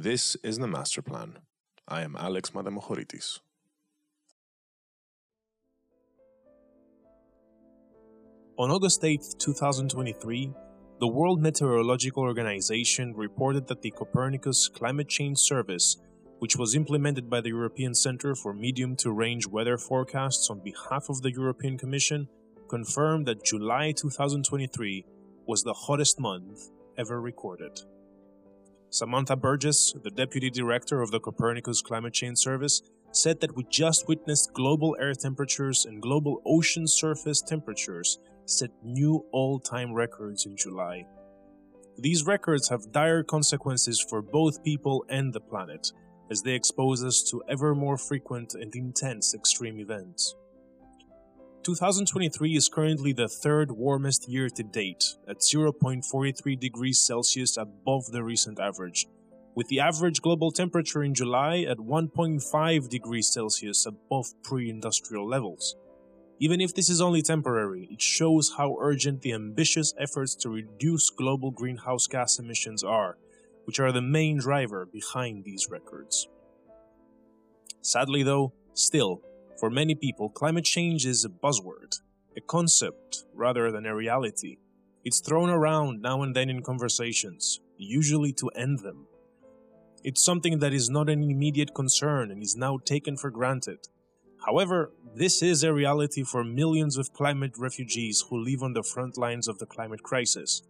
This is the Master Plan. I am Alex Madamohoritis. On August 8, 2023, the World Meteorological Organization reported that the Copernicus Climate Change Service, which was implemented by the European Center for Medium to Range Weather Forecasts on behalf of the European Commission, confirmed that July 2023 was the hottest month ever recorded. Samantha Burgess, the deputy director of the Copernicus Climate Change Service, said that we just witnessed global air temperatures and global ocean surface temperatures set new all time records in July. These records have dire consequences for both people and the planet, as they expose us to ever more frequent and intense extreme events. 2023 is currently the third warmest year to date, at 0.43 degrees Celsius above the recent average, with the average global temperature in July at 1.5 degrees Celsius above pre industrial levels. Even if this is only temporary, it shows how urgent the ambitious efforts to reduce global greenhouse gas emissions are, which are the main driver behind these records. Sadly, though, still, for many people, climate change is a buzzword, a concept rather than a reality. It's thrown around now and then in conversations, usually to end them. It's something that is not an immediate concern and is now taken for granted. However, this is a reality for millions of climate refugees who live on the front lines of the climate crisis.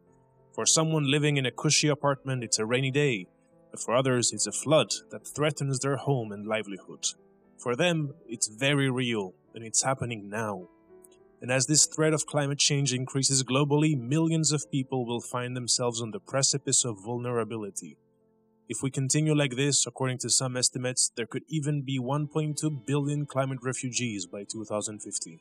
For someone living in a cushy apartment, it's a rainy day, but for others, it's a flood that threatens their home and livelihood. For them, it's very real, and it's happening now. And as this threat of climate change increases globally, millions of people will find themselves on the precipice of vulnerability. If we continue like this, according to some estimates, there could even be 1.2 billion climate refugees by 2050.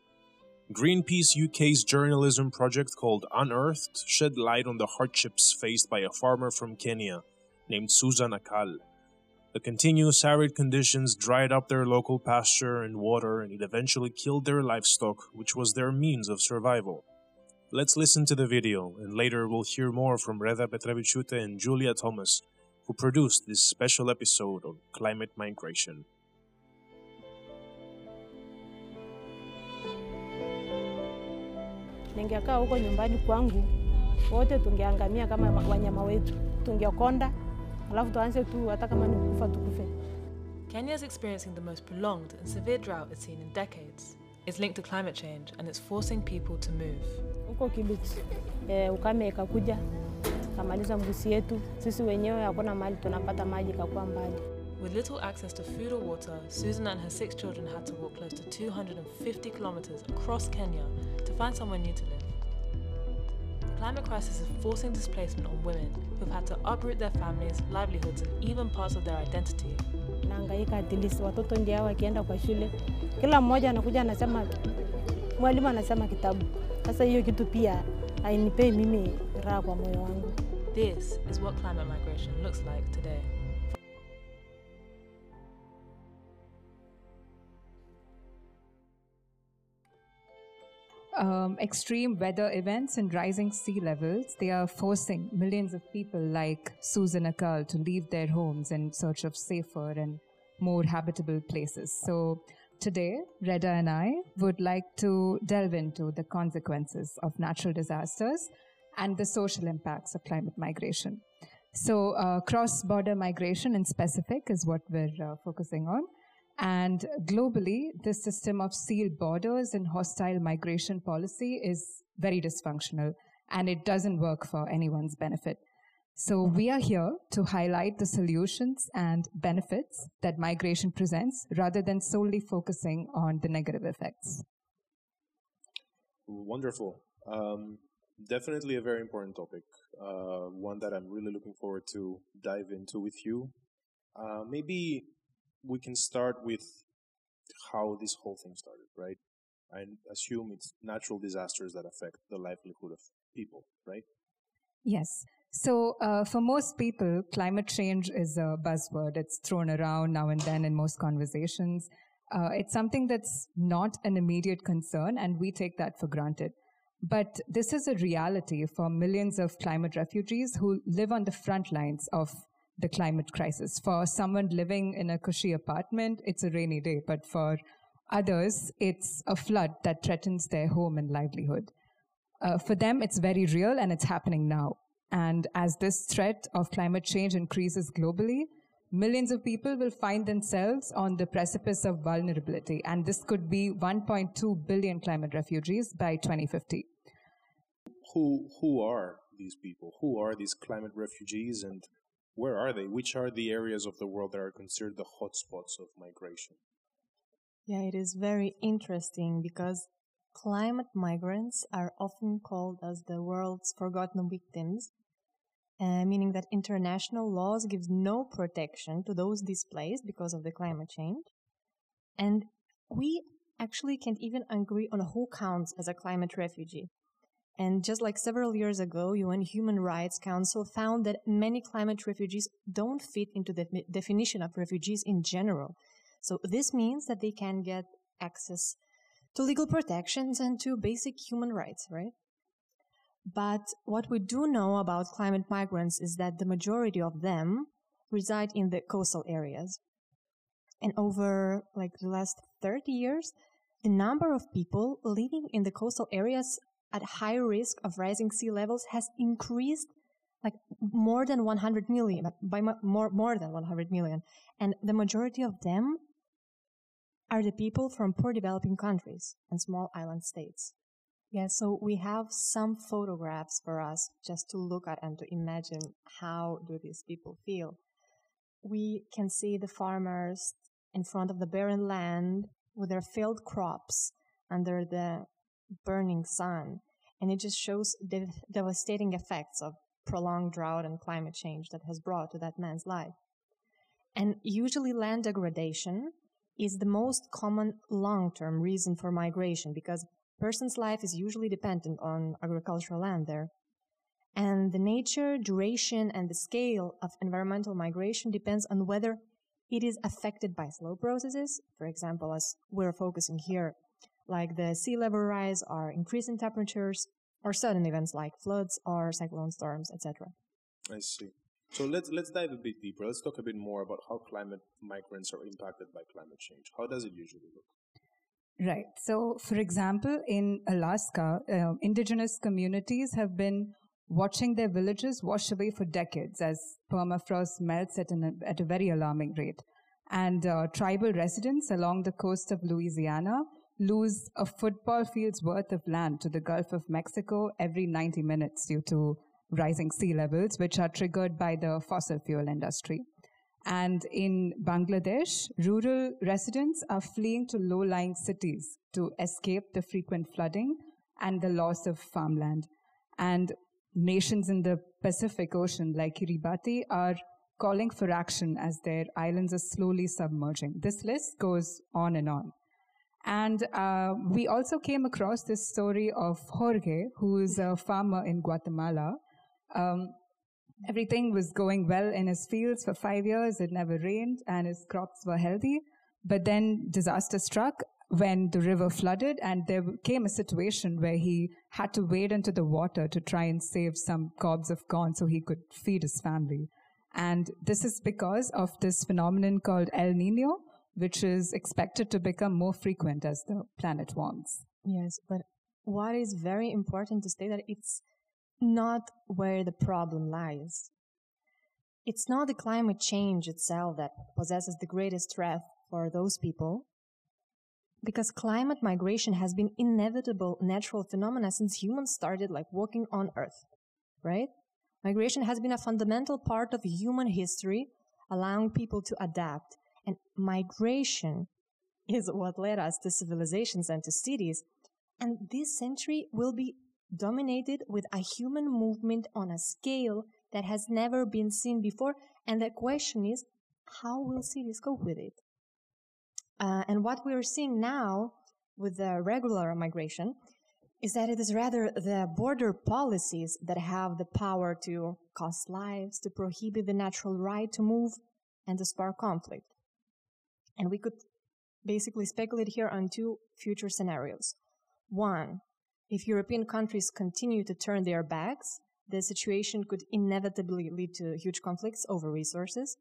Greenpeace UK's journalism project called Unearthed shed light on the hardships faced by a farmer from Kenya named Susan Akal. The continuous arid conditions dried up their local pasture and water, and it eventually killed their livestock, which was their means of survival. Let's listen to the video, and later we'll hear more from Reda Petravichute and Julia Thomas, who produced this special episode on climate migration. Ningekaa huko nyumbani kwangu, wote tungeangamia kama wanyama wetu, tungekonda, alafu tuanze tu, hata kama ni kufa tukufe. Kenya is experiencing the most prolonged and severe drought it's seen in decades. It's linked to climate change and it's forcing people to move. Huko Kibiti eh, ukame ikakuja kamaliza mbusi yetu, sisi wenyewe hakuna mahali tunapata maji, kakuwa mbali. With little access to food or water, Susan and her six children had to walk close to 250 kilometers across Kenya to find somewhere new to live. The climate crisis is forcing displacement on women who've had to uproot their families, livelihoods, and even parts of their identity. Naangaika at least watoto ndio wakienda kwa shule, kila mmoja anakuja anasema, mwalimu anasema kitabu. Sasa hiyo kitu pia hainipei mimi raha kwa moyo wangu. This is what climate migration looks like today. Um, extreme weather events and rising sea levels, they are forcing millions of people like Susan Akal to leave their homes in search of safer and more habitable places. So today, Reda and I would like to delve into the consequences of natural disasters and the social impacts of climate migration. So uh, cross-border migration in specific is what we're uh, focusing on. And globally, this system of sealed borders and hostile migration policy is very dysfunctional and it doesn't work for anyone's benefit. So we are here to highlight the solutions and benefits that migration presents rather than solely focusing on the negative effects. Wonderful. Um, definitely a very important topic. Uh, one that I'm really looking forward to dive into with you. Uh, maybe we can start with how this whole thing started, right? I assume it's natural disasters that affect the livelihood of people, right? Yes. So, uh, for most people, climate change is a buzzword. It's thrown around now and then in most conversations. Uh, it's something that's not an immediate concern, and we take that for granted. But this is a reality for millions of climate refugees who live on the front lines of the climate crisis. For someone living in a cushy apartment, it's a rainy day, but for others, it's a flood that threatens their home and livelihood. Uh, for them, it's very real and it's happening now. And as this threat of climate change increases globally, millions of people will find themselves on the precipice of vulnerability. And this could be 1.2 billion climate refugees by 2050. Who, who are these people? Who are these climate refugees and where are they? Which are the areas of the world that are considered the hotspots of migration? Yeah, it is very interesting because climate migrants are often called as the world's forgotten victims, uh, meaning that international laws gives no protection to those displaced because of the climate change. And we actually can't even agree on who counts as a climate refugee. And just like several years ago, UN Human Rights Council found that many climate refugees don't fit into the definition of refugees in general. So this means that they can get access to legal protections and to basic human rights, right? But what we do know about climate migrants is that the majority of them reside in the coastal areas. And over like the last 30 years, the number of people living in the coastal areas at high risk of rising sea levels has increased like more than 100 million, by more, more than 100 million. And the majority of them are the people from poor developing countries and small island states. Yeah, so we have some photographs for us just to look at and to imagine how do these people feel. We can see the farmers in front of the barren land with their failed crops under the burning sun. And it just shows the devastating effects of prolonged drought and climate change that has brought to that man's life. And usually land degradation is the most common long-term reason for migration because person's life is usually dependent on agricultural land there. And the nature, duration, and the scale of environmental migration depends on whether it is affected by slow processes, for example, as we're focusing here like the sea level rise or increase in temperatures or sudden events like floods or cyclone storms, etc. I see. So let's let's dive a bit deeper. Let's talk a bit more about how climate migrants are impacted by climate change. How does it usually look? Right. So, for example, in Alaska, uh, indigenous communities have been watching their villages wash away for decades as permafrost melts at, an, at a very alarming rate. And uh, tribal residents along the coast of Louisiana lose a football field's worth of land to the Gulf of Mexico every 90 minutes due to rising sea levels, which are triggered by the fossil fuel industry. And in Bangladesh, rural residents are fleeing to low lying cities to escape the frequent flooding and the loss of farmland. And nations in the Pacific Ocean, like Kiribati, are calling for action as their islands are slowly submerging. This list goes on and on. And uh, we also came across this story of Jorge, who is a farmer in Guatemala. Um, everything was going well in his fields for five years. It never rained and his crops were healthy. But then disaster struck when the river flooded and there came a situation where he had to wade into the water to try and save some cobs of corn so he could feed his family. And this is because of this phenomenon called El Nino, which is expected to become more frequent as the planet warms. Yes, but what is very important to state that it's not where the problem lies. It's not the climate change itself that possesses the greatest threat for those people, because climate migration has been inevitable natural phenomena since humans started like walking on earth, right? Migration has been a fundamental part of human history, allowing people to adapt and migration is what led us to civilizations and to cities. And this century will be dominated with a human movement on a scale that has never been seen before. And the question is, how will cities cope with it? Uh, and what we are seeing now with the regular migration is that it is rather the border policies that have the power to cost lives, to prohibit the natural right to move, and to spark conflict. And we could basically speculate here on two future scenarios. One, if European countries continue to turn their backs the situation could inevitably lead to huge conflicts over resources.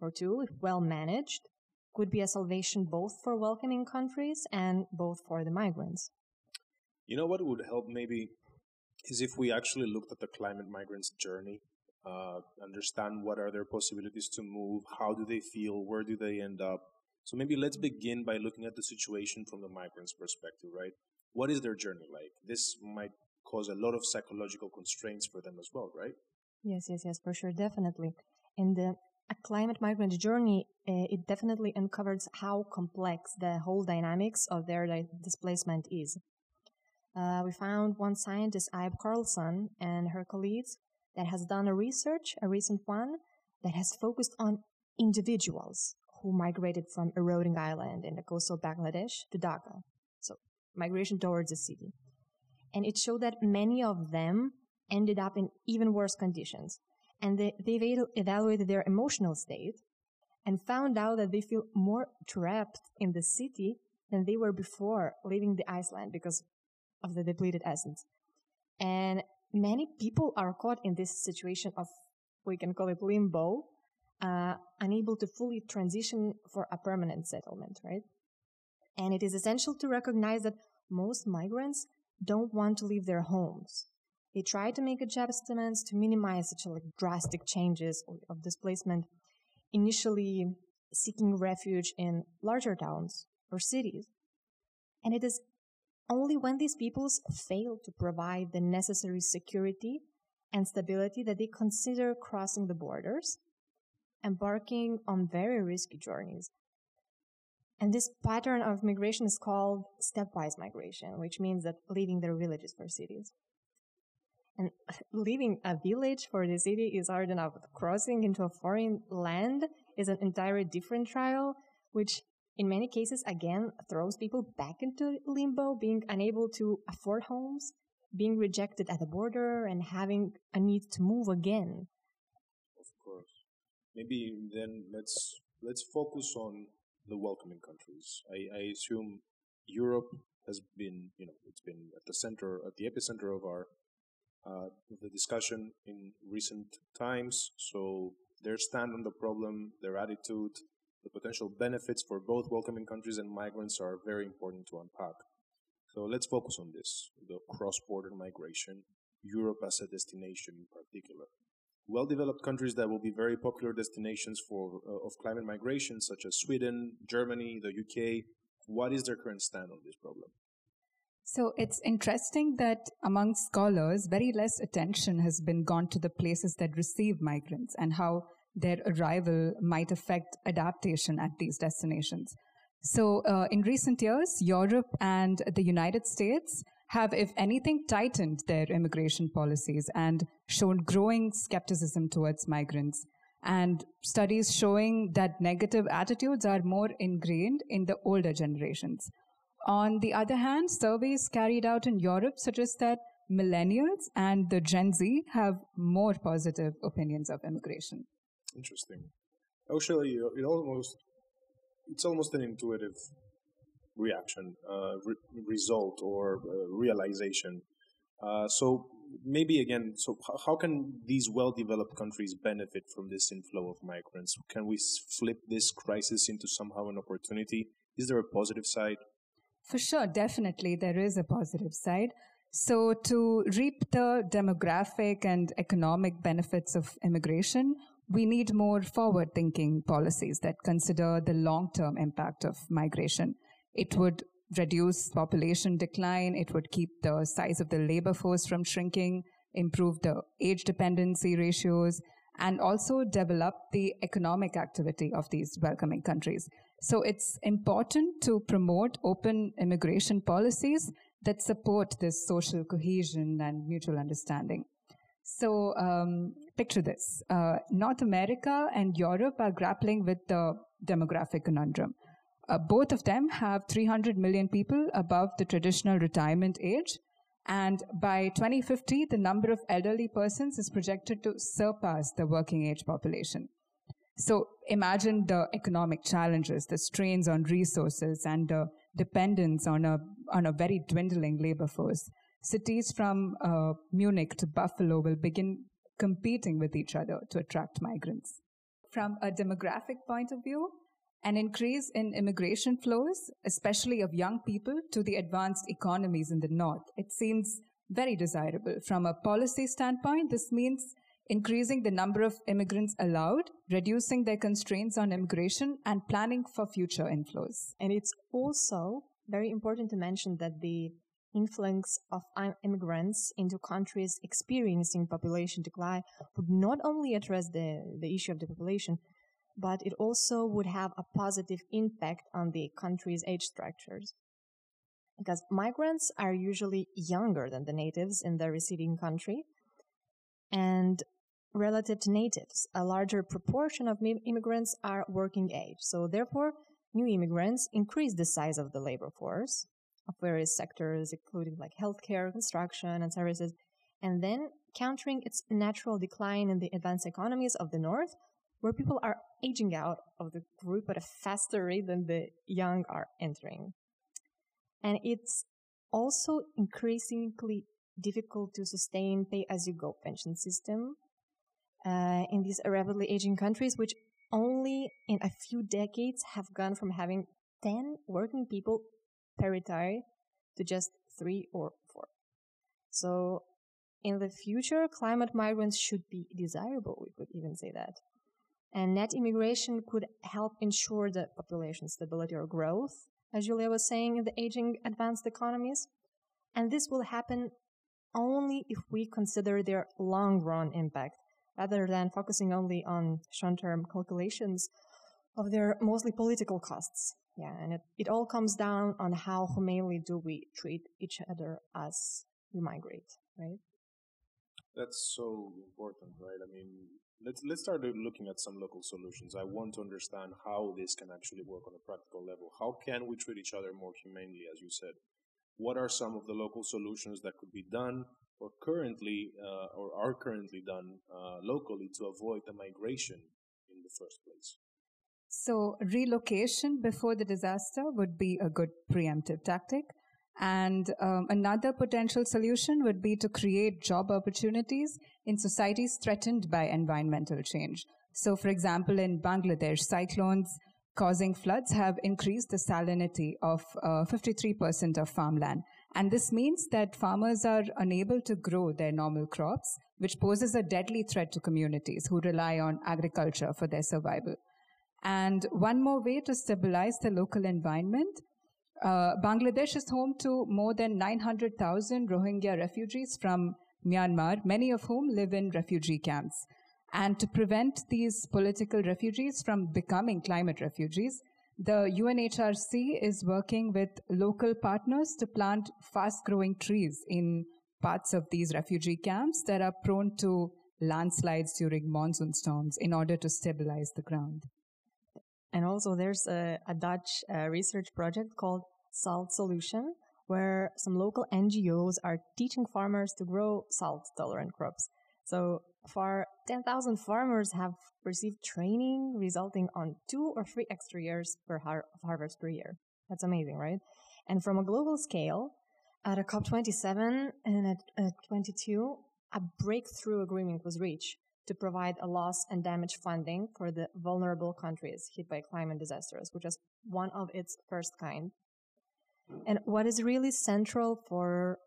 Or two, if well managed, could be a salvation both for welcoming countries and both for the migrants. You know what would help maybe is if we actually looked at the climate migrants' journey, uh, understand what are their possibilities to move, how do they feel, where do they end up. So maybe let's begin by looking at the situation from the migrants' perspective, right? What is their journey like? This might cause a lot of psychological constraints for them as well, right? Yes, yes, yes, for sure, definitely. And the a climate migrant journey, uh, it definitely uncovers how complex the whole dynamics of their di- displacement is. Uh, we found one scientist, Ibe Carlson, and her colleagues that has done a research, a recent one, that has focused on individuals who migrated from Eroding Island in the coastal Bangladesh to Dhaka. So migration towards the city. And it showed that many of them ended up in even worse conditions. And they, they've evaluated their emotional state and found out that they feel more trapped in the city than they were before leaving the Iceland because of the depleted essence. And many people are caught in this situation of, we can call it limbo, uh, unable to fully transition for a permanent settlement, right? And it is essential to recognize that most migrants don't want to leave their homes. They try to make adjustments to minimize such like drastic changes of displacement, initially seeking refuge in larger towns or cities. And it is only when these peoples fail to provide the necessary security and stability that they consider crossing the borders, embarking on very risky journeys. And this pattern of migration is called stepwise migration, which means that leaving their villages for cities. And leaving a village for the city is hard enough. Crossing into a foreign land is an entirely different trial, which in many cases, again, throws people back into limbo, being unable to afford homes, being rejected at the border, and having a need to move again. Maybe then let's let's focus on the welcoming countries. I, I assume Europe has been, you know, it's been at the center, at the epicenter of our uh, the discussion in recent times. So their stand on the problem, their attitude, the potential benefits for both welcoming countries and migrants are very important to unpack. So let's focus on this the cross border migration, Europe as a destination in particular. Well developed countries that will be very popular destinations for uh, of climate migration, such as Sweden, Germany, the UK. What is their current stand on this problem? So it's interesting that among scholars, very less attention has been gone to the places that receive migrants and how their arrival might affect adaptation at these destinations. So, uh, in recent years, Europe and the United States have, if anything, tightened their immigration policies and shown growing skepticism towards migrants. And studies showing that negative attitudes are more ingrained in the older generations. On the other hand, surveys carried out in Europe suggest that millennials and the Gen Z have more positive opinions of immigration. Interesting. Actually, it almost it's almost an intuitive reaction, uh, re- result, or uh, realization. Uh, so maybe again, so how can these well-developed countries benefit from this inflow of migrants? Can we flip this crisis into somehow an opportunity? Is there a positive side? For sure, definitely there is a positive side. So, to reap the demographic and economic benefits of immigration, we need more forward thinking policies that consider the long term impact of migration. It would reduce population decline, it would keep the size of the labor force from shrinking, improve the age dependency ratios, and also develop the economic activity of these welcoming countries. So it's important to promote open immigration policies that support this social cohesion and mutual understanding. So um, picture this. Uh, North America and Europe are grappling with the demographic conundrum. Uh, both of them have 300 million people above the traditional retirement age. And by 2050, the number of elderly persons is projected to surpass the working age population. So imagine the economic challenges, the strains on resources, and the dependence on a, on a very dwindling labor force. cities from uh, Munich to Buffalo will begin competing with each other to attract migrants. From a demographic point of view, an increase in immigration flows, especially of young people, to the advanced economies in the north. It seems very desirable. From a policy standpoint, this means increasing the number of immigrants allowed, reducing their constraints on immigration, and planning for future inflows. And it's also very important to mention that the influx of immigrants into countries experiencing population decline would not only address the, the issue of the population, but it also would have a positive impact on the country's age structures. Because migrants are usually younger than the natives in the receiving country, and relative to natives, a larger proportion of immigrants are working age. So therefore, new immigrants increase the size of the labor force of various sectors, including like healthcare, construction, and services, and then countering its natural decline in the advanced economies of the North, where people are aging out of the group at a faster rate than the young are entering. And it's also increasingly difficult to sustain pay as you go pension system uh, in these rapidly aging countries, which only in a few decades have gone from having 10 working people per retiree to just three or four. So in the future, climate migrants should be desirable. We could even say that. And net immigration could help ensure the population stability or growth, as Julia was saying, in the aging advanced economies. And this will happen only if we consider their long run impact rather than focusing only on short term calculations of their mostly political costs. Yeah, and it, it all comes down on how humanely do we treat each other as we migrate, right? That's so important, right? I mean, let's let's start looking at some local solutions. I want to understand how this can actually work on a practical level. How can we treat each other more humanely, as you said? What are some of the local solutions that could be done or currently uh, or are currently done uh, locally to avoid the migration in the first place? So, relocation before the disaster would be a good preemptive tactic. And um, another potential solution would be to create job opportunities in societies threatened by environmental change. So, for example, in Bangladesh, cyclones causing floods have increased the salinity of uh, 53% of farmland. And this means that farmers are unable to grow their normal crops, which poses a deadly threat to communities who rely on agriculture for their survival. And one more way to stabilize the local environment uh, Bangladesh is home to more than 900,000 Rohingya refugees from Myanmar, many of whom live in refugee camps. And to prevent these political refugees from becoming climate refugees, the UNHRC is working with local partners to plant fast growing trees in parts of these refugee camps that are prone to landslides during monsoon storms in order to stabilize the ground. And also, there's a, a Dutch uh, research project called Salt Solution, where some local NGOs are teaching farmers to grow salt tolerant crops. So far, 10,000 farmers have received training resulting on two or three extra years per har- harvest per year. That's amazing, right? And from a global scale, at a COP27 and at, at 22, a breakthrough agreement was reached to provide a loss and damage funding for the vulnerable countries hit by climate disasters, which is one of its first kind. And what is really central for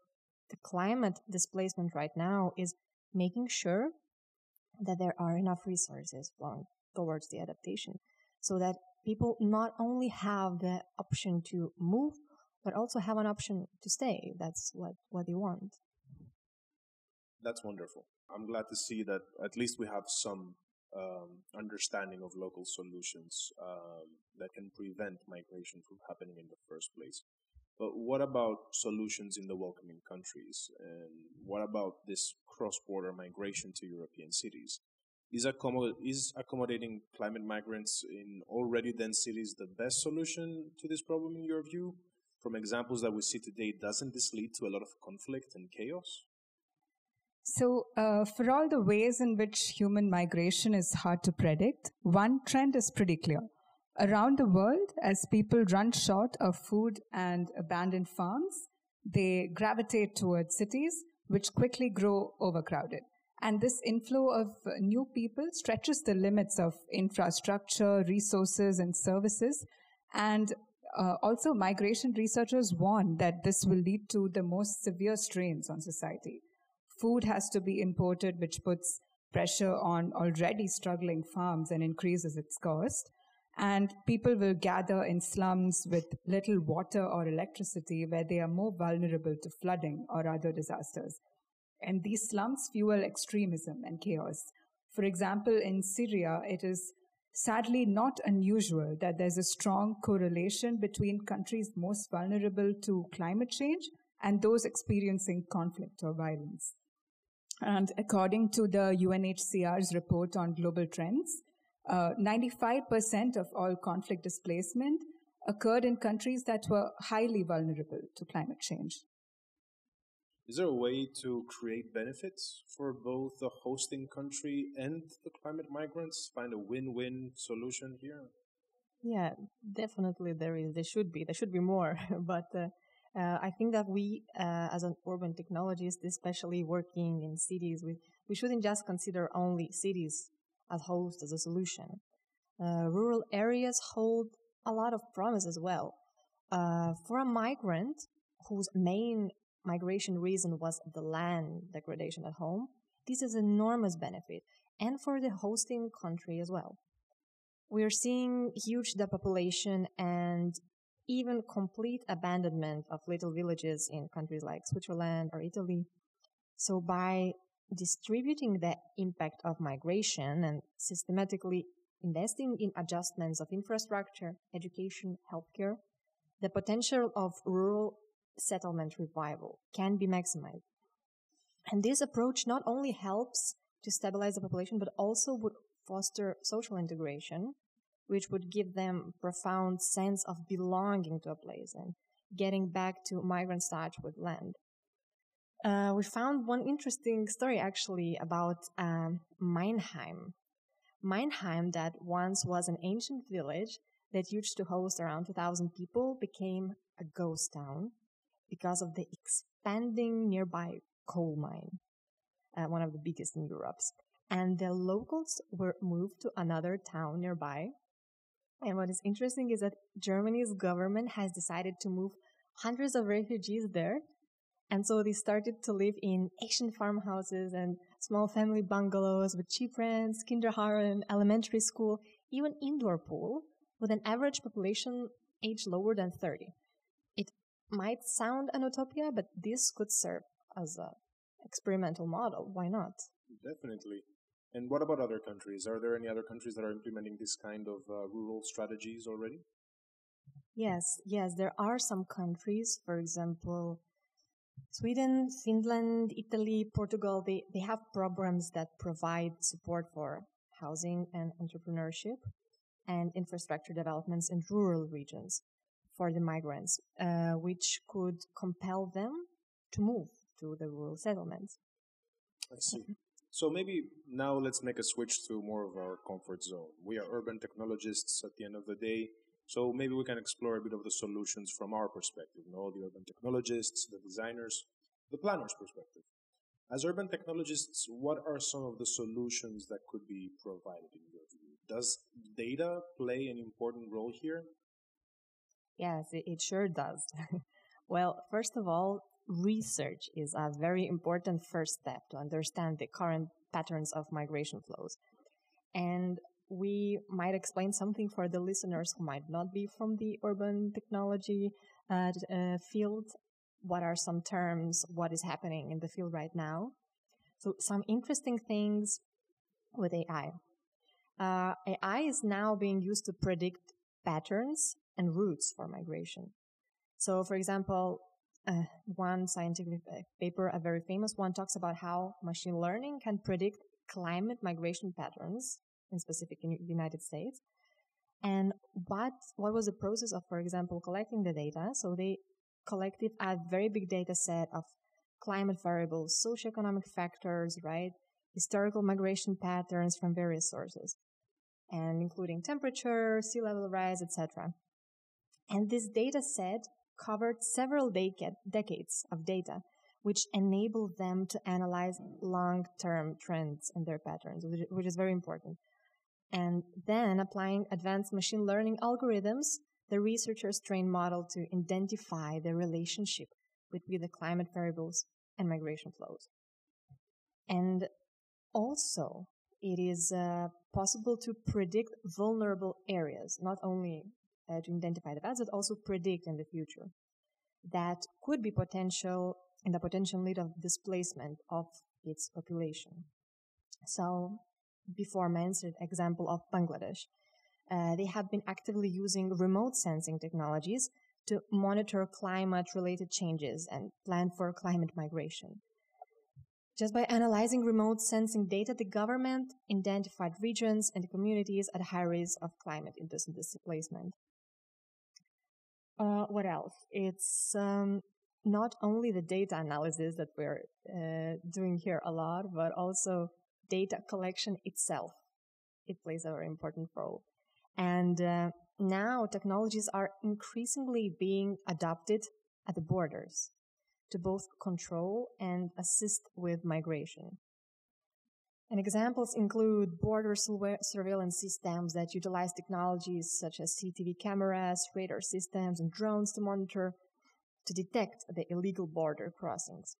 the climate displacement right now is making sure that there are enough resources flowing towards the adaptation so that people not only have the option to move, but also have an option to stay. That's what, what they want. That's wonderful. I'm glad to see that at least we have some um, understanding of local solutions um, that can prevent migration from happening in the first place. But what about solutions in the welcoming countries? And what about this cross-border migration to European cities? Is, accommod- is accommodating climate migrants in already dense cities the best solution to this problem in your view? From examples that we see today, doesn't this lead to a lot of conflict and chaos? So, uh, for all the ways in which human migration is hard to predict, one trend is pretty clear. Around the world, as people run short of food and abandon farms, they gravitate towards cities, which quickly grow overcrowded. And this inflow of new people stretches the limits of infrastructure, resources, and services. And uh, also, migration researchers warn that this will lead to the most severe strains on society. Food has to be imported, which puts pressure on already struggling farms and increases its cost. And people will gather in slums with little water or electricity where they are more vulnerable to flooding or other disasters. And these slums fuel extremism and chaos. For example, in Syria, it is sadly not unusual that there's a strong correlation between countries most vulnerable to climate change and those experiencing conflict or violence. And according to the UNHCR's report on global trends, uh, 95% of all conflict displacement occurred in countries that were highly vulnerable to climate change. Is there a way to create benefits for both the hosting country and the climate migrants? Find a win win solution here? Yeah, definitely there is. There should be. There should be more. but uh, uh, I think that we, uh, as an urban technologist, especially working in cities, we, we shouldn't just consider only cities as host as a solution. Uh, rural areas hold a lot of promise as well. Uh, for a migrant whose main migration reason was the land degradation at home, this is enormous benefit, and for the hosting country as well. We are seeing huge depopulation and even complete abandonment of little villages in countries like Switzerland or Italy. So by distributing the impact of migration and systematically investing in adjustments of infrastructure, education, healthcare, the potential of rural settlement revival can be maximized. And this approach not only helps to stabilize the population, but also would foster social integration which would give them profound sense of belonging to a place and getting back to migrant touch with land. Uh, we found one interesting story actually about um, Manheim. Manheim, that once was an ancient village that used to host around 2,000 people, became a ghost town because of the expanding nearby coal mine, uh, one of the biggest in Europe. And the locals were moved to another town nearby and what is interesting is that Germany's government has decided to move hundreds of refugees there. And so they started to live in ancient farmhouses and small family bungalows with cheap rents, kindergarten, elementary school, even indoor pool, with an average population age lower than 30. It might sound an utopia, but this could serve as an experimental model. Why not? Definitely. And what about other countries? Are there any other countries that are implementing this kind of uh, rural strategies already? Yes, yes, there are some countries, for example, Sweden, Finland, Italy, Portugal, they, they have programs that provide support for housing and entrepreneurship and infrastructure developments in rural regions for the migrants, uh, which could compel them to move to the rural settlements. I see. So maybe now let's make a switch to more of our comfort zone. We are urban technologists at the end of the day, so maybe we can explore a bit of the solutions from our perspective, you know, the urban technologists, the designers, the planners' perspective. As urban technologists, what are some of the solutions that could be provided in your view? Does data play an important role here? Yes, it sure does. well, first of all, research is a very important first step to understand the current patterns of migration flows. And we might explain something for the listeners who might not be from the urban technology uh, uh, field. What are some terms? What is happening in the field right now? So some interesting things with AI. Uh, AI is now being used to predict patterns and routes for migration. So, for example, uh, one scientific paper, a very famous one, talks about how machine learning can predict climate migration patterns in specific in the United States. And what, what was the process of, for example, collecting the data? So they collected a very big data set of climate variables, socioeconomic factors, right? Historical migration patterns from various sources and including temperature, sea level rise, etc. And this data set covered several decade, decades of data, which enabled them to analyze long-term trends and their patterns, which is very important. And then applying advanced machine learning algorithms, the researchers train model to identify the relationship between the climate variables and migration flows. And also, it is uh, possible to predict vulnerable areas, not only uh, to identify the past, but also predict in the future that could be potential in the potential need of displacement of its population. So, before mentioned example of Bangladesh, uh, they have been actively using remote sensing technologies to monitor climate related changes and plan for climate migration. Just by analyzing remote sensing data, the government identified regions and communities at high risk of climate-induced displacement. Uh, what else? It's um, not only the data analysis that we're uh, doing here a lot, but also data collection itself. It plays a very important role. And uh, now technologies are increasingly being adopted at the borders to both control and assist with migration. And examples include border surveillance systems that utilize technologies such as CCTV cameras, radar systems, and drones to monitor, to detect the illegal border crossings.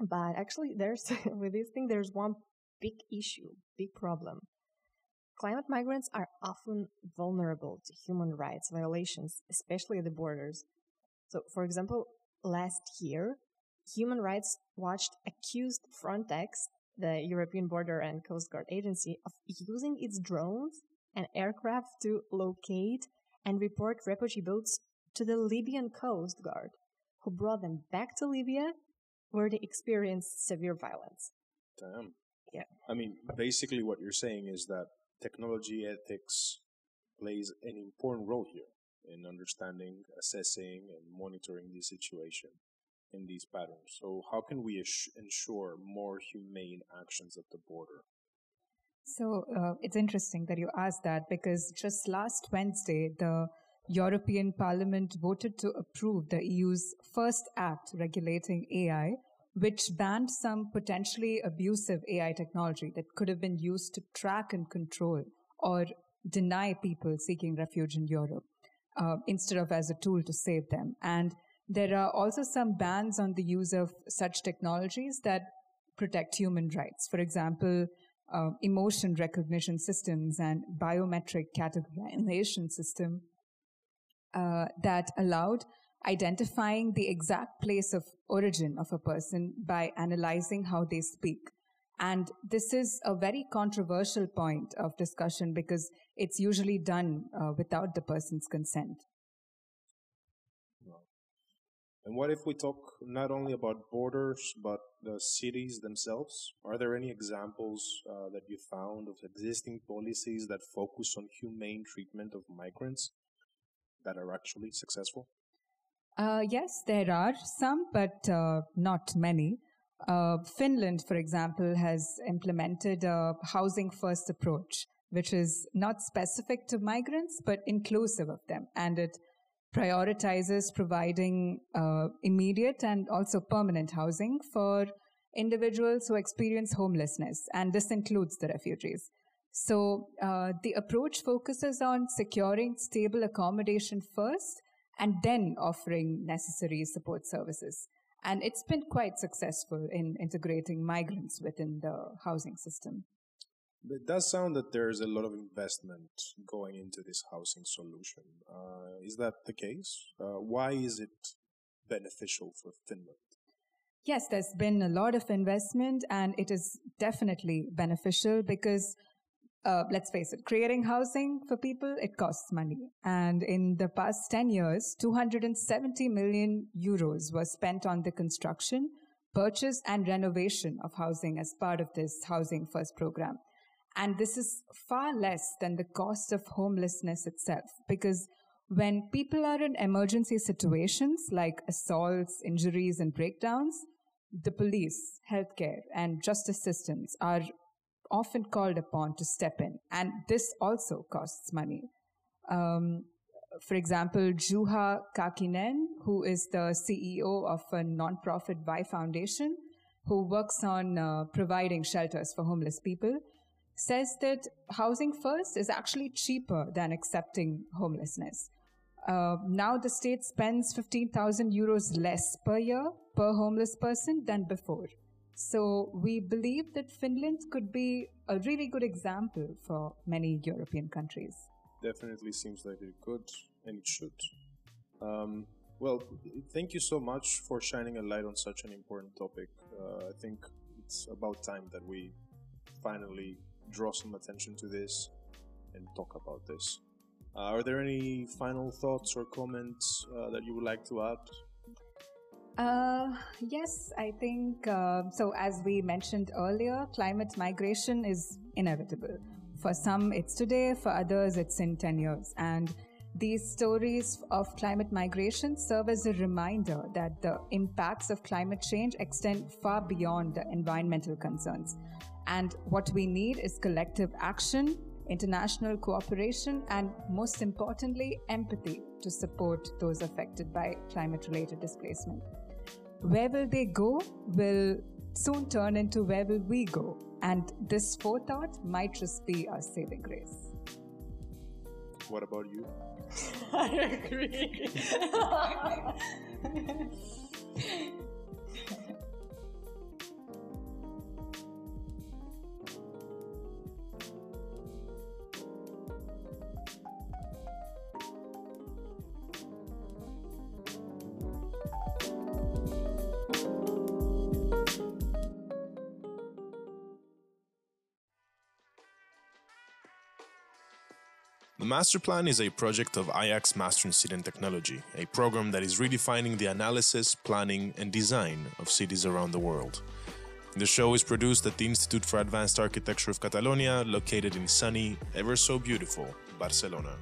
But actually, there's, with this thing, there's one big issue, big problem. Climate migrants are often vulnerable to human rights violations, especially at the borders. So, for example, last year, Human Rights Watch accused Frontex, the European Border and Coast Guard Agency, of using its drones and aircraft to locate and report refugee boats to the Libyan Coast Guard, who brought them back to Libya, where they experienced severe violence. Damn. Yeah. I mean, basically, what you're saying is that technology ethics plays an important role here in understanding, assessing, and monitoring the situation in these patterns. So, how can we ensure more humane actions at the border? So, uh, it's interesting that you asked that because just last Wednesday, the European Parliament voted to approve the EU's first act regulating AI, which banned some potentially abusive AI technology that could have been used to track and control or deny people seeking refuge in Europe uh, instead of as a tool to save them. And there are also some bans on the use of such technologies that protect human rights. For example, uh, emotion recognition systems and biometric categorization system uh, that allowed identifying the exact place of origin of a person by analyzing how they speak. And this is a very controversial point of discussion because it's usually done uh, without the person's consent. And what if we talk not only about borders, but the cities themselves? Are there any examples uh, that you found of existing policies that focus on humane treatment of migrants that are actually successful? Uh, yes, there are some, but uh, not many. Uh, Finland, for example, has implemented a housing first approach, which is not specific to migrants, but inclusive of them. And it prioritizes providing uh, immediate and also permanent housing for individuals who experience homelessness. And this includes the refugees. So uh, the approach focuses on securing stable accommodation first and then offering necessary support services. And it's been quite successful in integrating migrants within the housing system. It does sound that there's a lot of investment going into this housing solution. Uh, is that the case? Uh, why is it beneficial for Finland? Yes, there's been a lot of investment and it is definitely beneficial because uh, let's face it, creating housing for people, it costs money. And in the past 10 years, 270 million euros were spent on the construction, purchase and renovation of housing as part of this Housing First program. And this is far less than the cost of homelessness itself because when people are in emergency situations like assaults, injuries, and breakdowns, the police, healthcare, and justice systems are often called upon to step in. And this also costs money. Um, For example, Juha Kaakinen, who is the CEO of a nonprofit Y Foundation, who works on uh, providing shelters for homeless people, says that housing first is actually cheaper than accepting homelessness. Uh, now the state spends 15,000 euros less per year per homeless person than before. So we believe that Finland could be a really good example for many European countries. Definitely seems like it could and it should. Um, well, thank you so much for shining a light on such an important topic. Uh, I think it's about time that we finally draw some attention to this and talk about this. Uh, are there any final thoughts or comments uh, that you would like to add? Uh, yes, I think uh, so. As we mentioned earlier, climate migration is inevitable. For some, it's today, for others, it's in 10 years. And these stories of climate migration serve as a reminder that the impacts of climate change extend far beyond the environmental concerns. And what we need is collective action, international cooperation, and most importantly, empathy to support those affected by climate related displacement. Where will they go will soon turn into where will we go? And this forethought might just be our saving grace. What about you? I agree. The Master Plan is a project of IAAC's Master in City and Technology, a program that is redefining the analysis, planning, and design of cities around the world. The show is produced at the Institute for Advanced Architecture of Catalonia, located in sunny, ever so beautiful Barcelona.